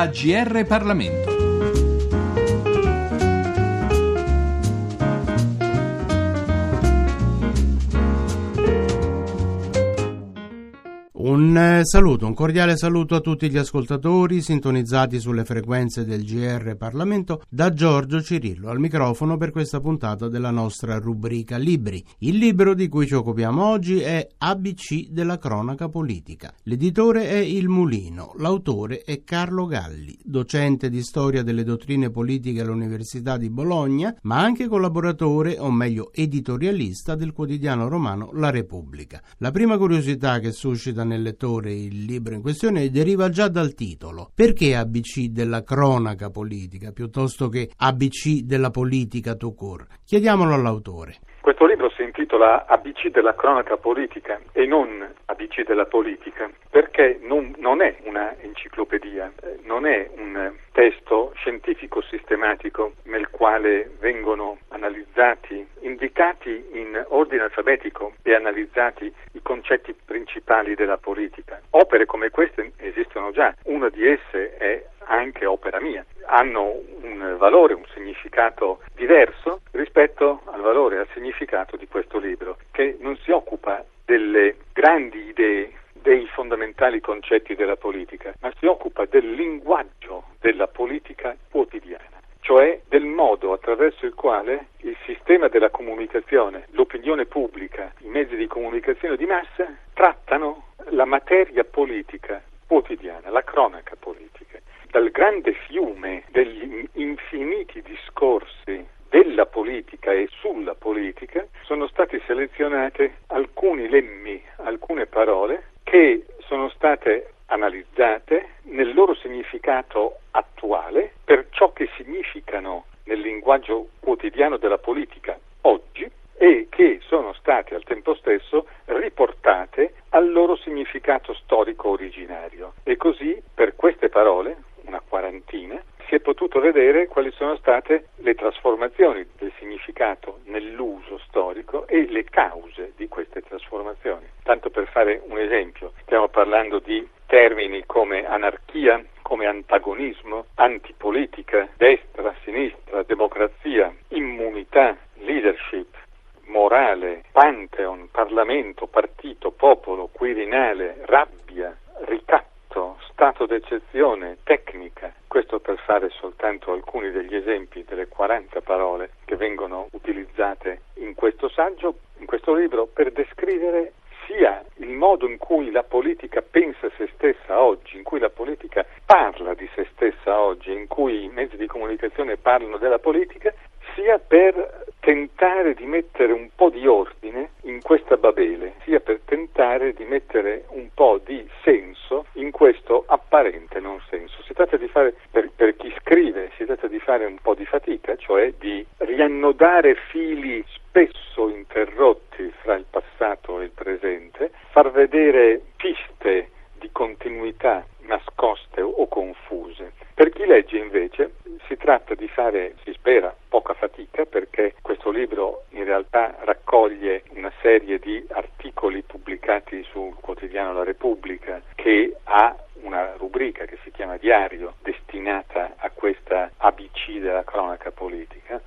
a GR Parlamento. Saluto, un cordiale saluto a tutti gli ascoltatori sintonizzati sulle frequenze del GR Parlamento da Giorgio Cirillo al microfono per questa puntata della nostra rubrica Libri. Il libro di cui ci occupiamo oggi è ABC della cronaca politica. L'editore è Il Mulino, l'autore è Carlo Galli, docente di storia delle dottrine politiche all'Università di Bologna, ma anche collaboratore, o meglio editorialista del quotidiano romano La Repubblica. La prima curiosità che suscita nel lettore il libro in questione deriva già dal titolo. Perché ABC della cronaca politica piuttosto che ABC della politica to court? Chiediamolo all'autore. Questo libro si intitola ABC della cronaca politica e non ABC della politica perché non, non è una enciclopedia, non è un testo scientifico sistematico nel quale vengono analizzati, indicati in ordine alfabetico e analizzati i concetti principali della politica. Opere come queste esistono già, una di esse è anche opera mia, hanno un valore, un significato diverso rispetto al valore e al significato di questo libro, che non si occupa delle grandi idee, dei fondamentali concetti della politica, ma si occupa del linguaggio della politica quotidiana cioè del modo attraverso il quale il sistema della comunicazione, l'opinione pubblica, i mezzi di comunicazione di massa trattano la materia politica quotidiana, la cronaca politica dal grande fiume degli infiniti discorsi della politica e sulla politica sono state selezionate alcuni lemmi, alcune parole che sono state analizzate nel loro significato attuale per ciò che significano nel linguaggio quotidiano della politica oggi e che sono state al tempo stesso riportate al loro significato storico originario. E così per queste parole, una quarantina, si è potuto vedere quali sono state le trasformazioni del significato nell'uso storico e le cause di queste trasformazioni. Tanto per fare un esempio, stiamo parlando di termini come anarchia, come antagonismo, antipolitica, destra, sinistra, democrazia, immunità, leadership, morale, pantheon, Parlamento, partito, popolo, quirinale, rabbia, ricatto, stato d'eccezione, tecnica. Questo per fare soltanto alcuni degli esempi delle 40 parole che vengono utilizzate in questo saggio, in questo libro, per descrivere sia il modo in cui la politica pensa se stessa oggi, in cui la politica parla di se stessa oggi, in cui i mezzi di comunicazione parlano della politica, sia per tentare di mettere un po' di ordine in questa Babele, sia per tentare di mettere un po' di senso in questo apparente non senso. Si tratta di fare, per, per chi scrive, si tratta di fare un po' di fatica, cioè di riannodare fili spesso interrotti fra il passato e il presente, far vedere piste di continuità nascoste o confuse. Per chi legge invece si tratta di fare, si spera, poca fatica perché questo libro in realtà raccoglie una serie di articoli pubblicati sul quotidiano La Repubblica che ha una rubrica che si chiama Diario destinata a questa ABC della cronaca politica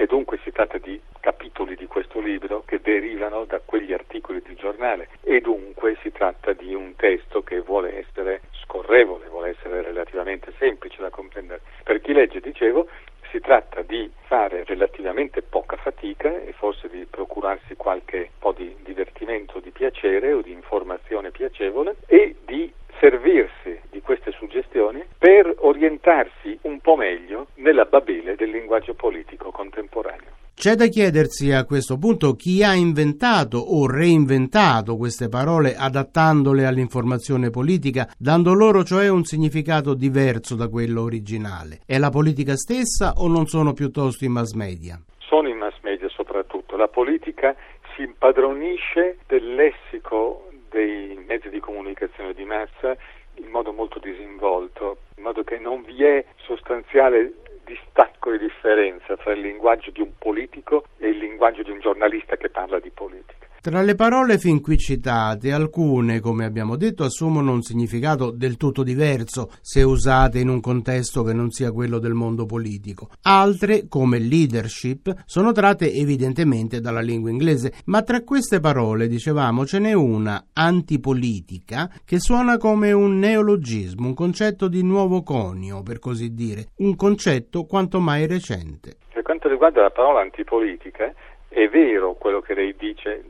e dunque si tratta di capitoli di questo libro che derivano da quegli articoli di giornale e dunque si tratta di un testo che vuole essere scorrevole, vuole essere relativamente semplice da comprendere. Per chi legge, dicevo, si tratta di fare relativamente poca fatica e forse di procurarsi qualche po' di divertimento, di piacere o di informazione piacevole e di servirsi di queste suggestioni per orientarsi un po' meglio nella babele del linguaggio politico contemporaneo. C'è da chiedersi a questo punto chi ha inventato o reinventato queste parole adattandole all'informazione politica, dando loro cioè un significato diverso da quello originale. È la politica stessa o non sono piuttosto i mass media? Sono i mass media soprattutto. La politica si impadronisce del lessico dei mezzi di comunicazione di massa in modo molto disinvolto, in modo che non vi è sostanziale distacco e differenza tra il linguaggio di un politico e il linguaggio di un giornalista che parla di politica. Tra le parole fin qui citate, alcune, come abbiamo detto, assumono un significato del tutto diverso se usate in un contesto che non sia quello del mondo politico. Altre, come leadership, sono tratte evidentemente dalla lingua inglese, ma tra queste parole, dicevamo, ce n'è una antipolitica che suona come un neologismo, un concetto di nuovo conio, per così dire, un concetto quanto mai recente. Per quanto riguarda la parola antipolitica, è vero quello che lei dice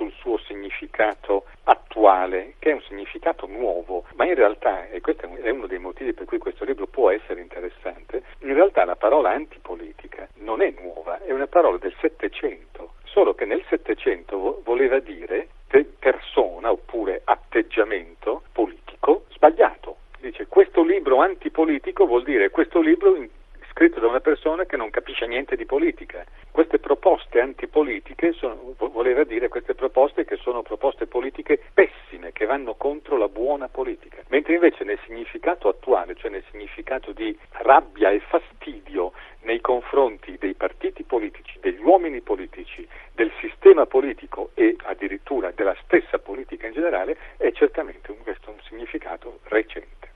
sul suo significato attuale, che è un significato nuovo, ma in realtà, e questo è uno dei motivi per cui questo libro può essere interessante, in realtà la parola antipolitica non è nuova, è una parola del Settecento, solo che nel Settecento voleva dire persona oppure atteggiamento politico sbagliato. Dice questo libro antipolitico vuol dire questo libro scritto da una persona che non capisce niente di politica. Queste proposte antipolitiche sono, voleva dire queste proposte che sono proposte politiche pessime, che vanno contro la buona politica. Mentre invece nel significato attuale, cioè nel significato di rabbia e fastidio nei confronti dei partiti politici, degli uomini politici, del sistema politico e addirittura della stessa politica in generale, è certamente un, questo un significato recente.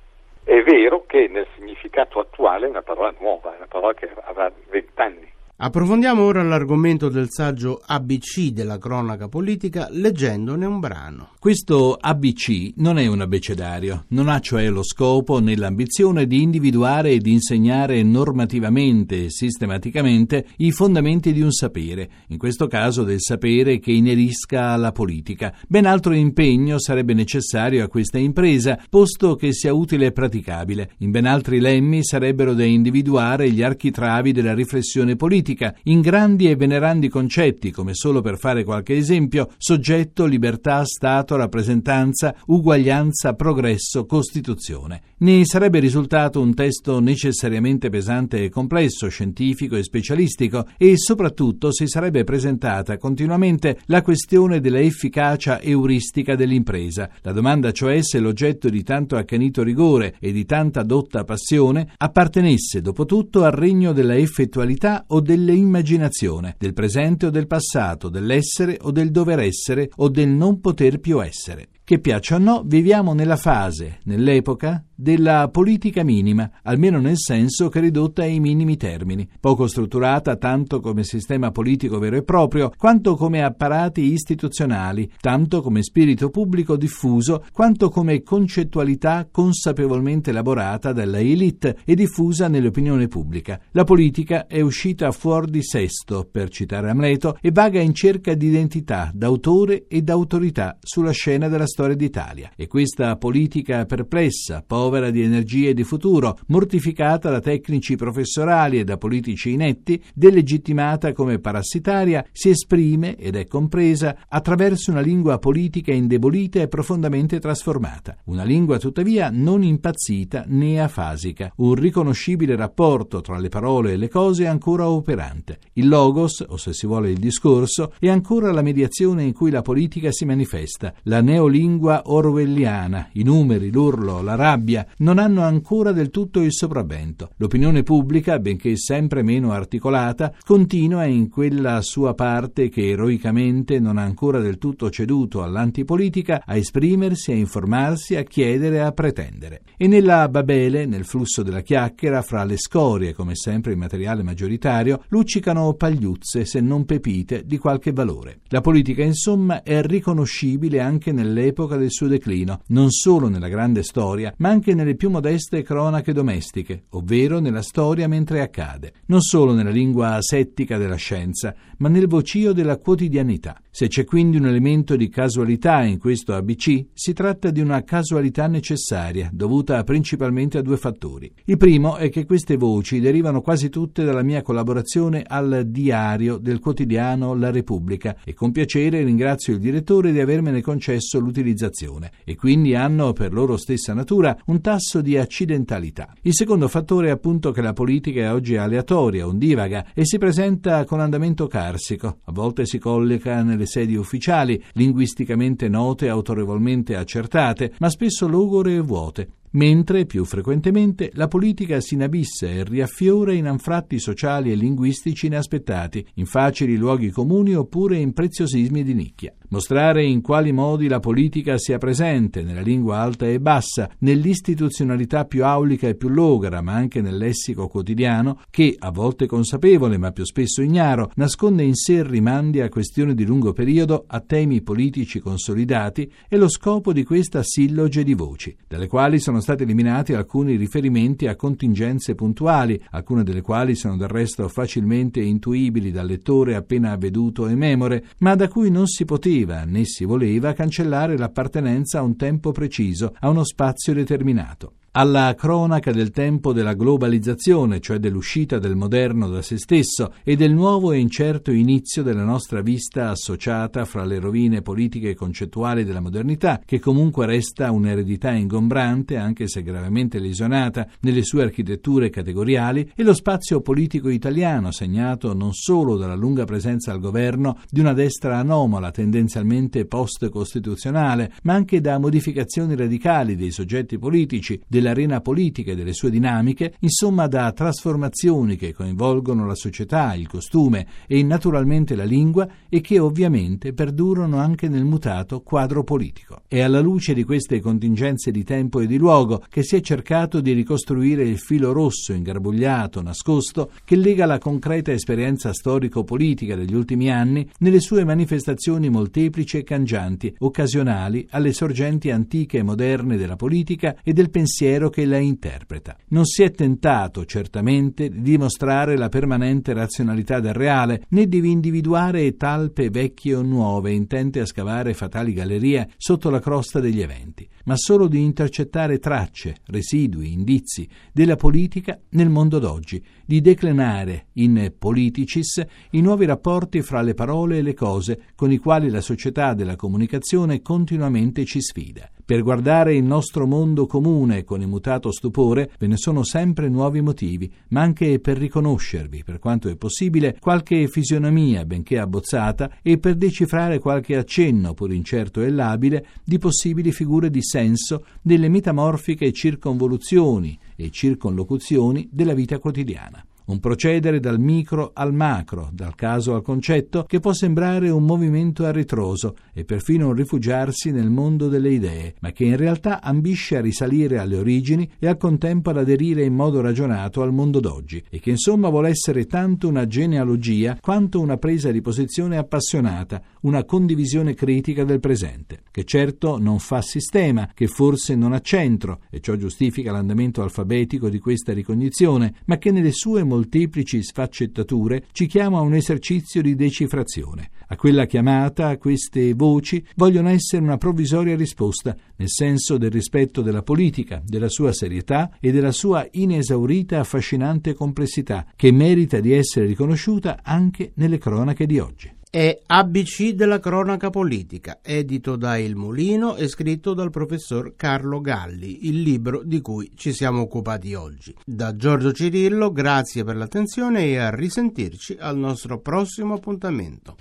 È vero che nel significato attuale è una parola nuova, è una parola che avrà vent'anni. Approfondiamo ora l'argomento del saggio ABC della cronaca politica leggendone un brano. Questo ABC non è un abbecedario, non ha cioè lo scopo né l'ambizione di individuare e di insegnare normativamente e sistematicamente i fondamenti di un sapere, in questo caso del sapere che inerisca alla politica. Ben altro impegno sarebbe necessario a questa impresa, posto che sia utile e praticabile. In ben altri lemmi sarebbero da individuare gli architravi della riflessione politica politica in grandi e venerandi concetti, come solo per fare qualche esempio, soggetto, libertà, Stato, rappresentanza, uguaglianza, progresso, Costituzione. Ne sarebbe risultato un testo necessariamente pesante e complesso, scientifico e specialistico, e soprattutto si sarebbe presentata continuamente la questione della efficacia euristica dell'impresa, la domanda cioè se l'oggetto di tanto accanito rigore e di tanta dotta passione appartenesse dopo tutto al regno della effettualità o dell'immaginazione, del presente o del passato, dell'essere o del dover essere o del non poter più essere. Che piaccia o no, viviamo nella fase, nell'epoca, della politica minima, almeno nel senso che ridotta ai minimi termini, poco strutturata tanto come sistema politico vero e proprio, quanto come apparati istituzionali, tanto come spirito pubblico diffuso, quanto come concettualità consapevolmente elaborata dalla elite e diffusa nell'opinione pubblica. La politica è uscita fuori di sesto, per citare Amleto, e vaga in cerca di identità, d'autore e d'autorità sulla scena della storia d'Italia. E questa politica perplessa, povera di energie e di futuro, mortificata da tecnici professorali e da politici inetti, delegittimata come parassitaria, si esprime ed è compresa attraverso una lingua politica indebolita e profondamente trasformata. Una lingua tuttavia non impazzita né afasica, un riconoscibile rapporto tra le parole e le cose ancora operante. Il logos, o se si vuole il discorso, è ancora la mediazione in cui la politica si manifesta, la neolingua lingua orwelliana, i numeri, l'urlo, la rabbia non hanno ancora del tutto il sopravvento. L'opinione pubblica, benché sempre meno articolata, continua in quella sua parte che eroicamente non ha ancora del tutto ceduto all'antipolitica a esprimersi, a informarsi, a chiedere, a pretendere. E nella Babele, nel flusso della chiacchiera, fra le scorie, come sempre il materiale maggioritario, luccicano pagliuzze, se non pepite, di qualche valore. La politica, insomma, è riconoscibile anche nell'epoca all'epoca del suo declino, non solo nella grande storia, ma anche nelle più modeste cronache domestiche, ovvero nella storia mentre accade, non solo nella lingua asettica della scienza, ma nel vocio della quotidianità. Se c'è quindi un elemento di casualità in questo ABC, si tratta di una casualità necessaria, dovuta principalmente a due fattori. Il primo è che queste voci derivano quasi tutte dalla mia collaborazione al diario del quotidiano La Repubblica e con piacere ringrazio il direttore di avermene concesso l'utilizzo utilizzazione e quindi hanno per loro stessa natura un tasso di accidentalità. Il secondo fattore è appunto che la politica è oggi aleatoria, ondivaga e si presenta con andamento carsico, a volte si colloca nelle sedi ufficiali, linguisticamente note, autorevolmente accertate, ma spesso logore e vuote mentre più frequentemente la politica si inabissa e riaffiora in anfratti sociali e linguistici inaspettati, in facili luoghi comuni oppure in preziosismi di nicchia. Mostrare in quali modi la politica sia presente nella lingua alta e bassa, nell'istituzionalità più aulica e più logora, ma anche nel lessico quotidiano, che, a volte consapevole ma più spesso ignaro, nasconde in sé rimandi a questioni di lungo periodo, a temi politici consolidati, è lo scopo di questa silloge di voci, dalle quali sono stati eliminati alcuni riferimenti a contingenze puntuali, alcune delle quali sono del resto facilmente intuibili dal lettore appena veduto e memore, ma da cui non si poteva poteva né si voleva cancellare l'appartenenza a un tempo preciso, a uno spazio determinato alla cronaca del tempo della globalizzazione, cioè dell'uscita del moderno da se stesso e del nuovo e incerto inizio della nostra vista associata fra le rovine politiche e concettuali della modernità, che comunque resta un'eredità ingombrante, anche se gravemente lesionata nelle sue architetture categoriali, e lo spazio politico italiano, segnato non solo dalla lunga presenza al governo di una destra anomala, tendenzialmente post-costituzionale, ma anche da modificazioni radicali dei soggetti politici, dell'arena politica e delle sue dinamiche, insomma da trasformazioni che coinvolgono la società, il costume e naturalmente la lingua e che ovviamente perdurano anche nel mutato quadro politico. È alla luce di queste contingenze di tempo e di luogo che si è cercato di ricostruire il filo rosso ingarbugliato, nascosto, che lega la concreta esperienza storico-politica degli ultimi anni nelle sue manifestazioni molteplici e cangianti, occasionali alle sorgenti antiche e moderne della politica e del pensiero pensiero che la interpreta. Non si è tentato certamente di dimostrare la permanente razionalità del reale, né di individuare talpe vecchie o nuove intente a scavare fatali gallerie sotto la crosta degli eventi, ma solo di intercettare tracce, residui, indizi della politica nel mondo d'oggi, di declinare in politicis i nuovi rapporti fra le parole e le cose con i quali la società della comunicazione continuamente ci sfida. Per guardare il nostro mondo comune con immutato stupore ve ne sono sempre nuovi motivi, ma anche per riconoscervi, per quanto è possibile, qualche fisionomia, benché abbozzata, e per decifrare qualche accenno, pur incerto e labile, di possibili figure di senso delle metamorfiche circonvoluzioni e circonlocuzioni della vita quotidiana. Un procedere dal micro al macro, dal caso al concetto, che può sembrare un movimento a ritroso e perfino un rifugiarsi nel mondo delle idee, ma che in realtà ambisce a risalire alle origini e al contempo ad aderire in modo ragionato al mondo d'oggi, e che insomma vuole essere tanto una genealogia quanto una presa di posizione appassionata, una condivisione critica del presente, che certo non fa sistema, che forse non ha centro, e ciò giustifica l'andamento alfabetico di questa ricognizione, ma che nelle sue molteplici sfaccettature ci chiama a un esercizio di decifrazione. A quella chiamata, queste voci vogliono essere una provvisoria risposta, nel senso del rispetto della politica, della sua serietà e della sua inesaurita affascinante complessità, che merita di essere riconosciuta anche nelle cronache di oggi è ABC della cronaca politica, edito da Il Mulino e scritto dal professor Carlo Galli, il libro di cui ci siamo occupati oggi. Da Giorgio Cirillo, grazie per l'attenzione e a risentirci al nostro prossimo appuntamento.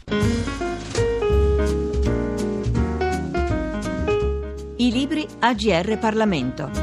I libri AGR Parlamento.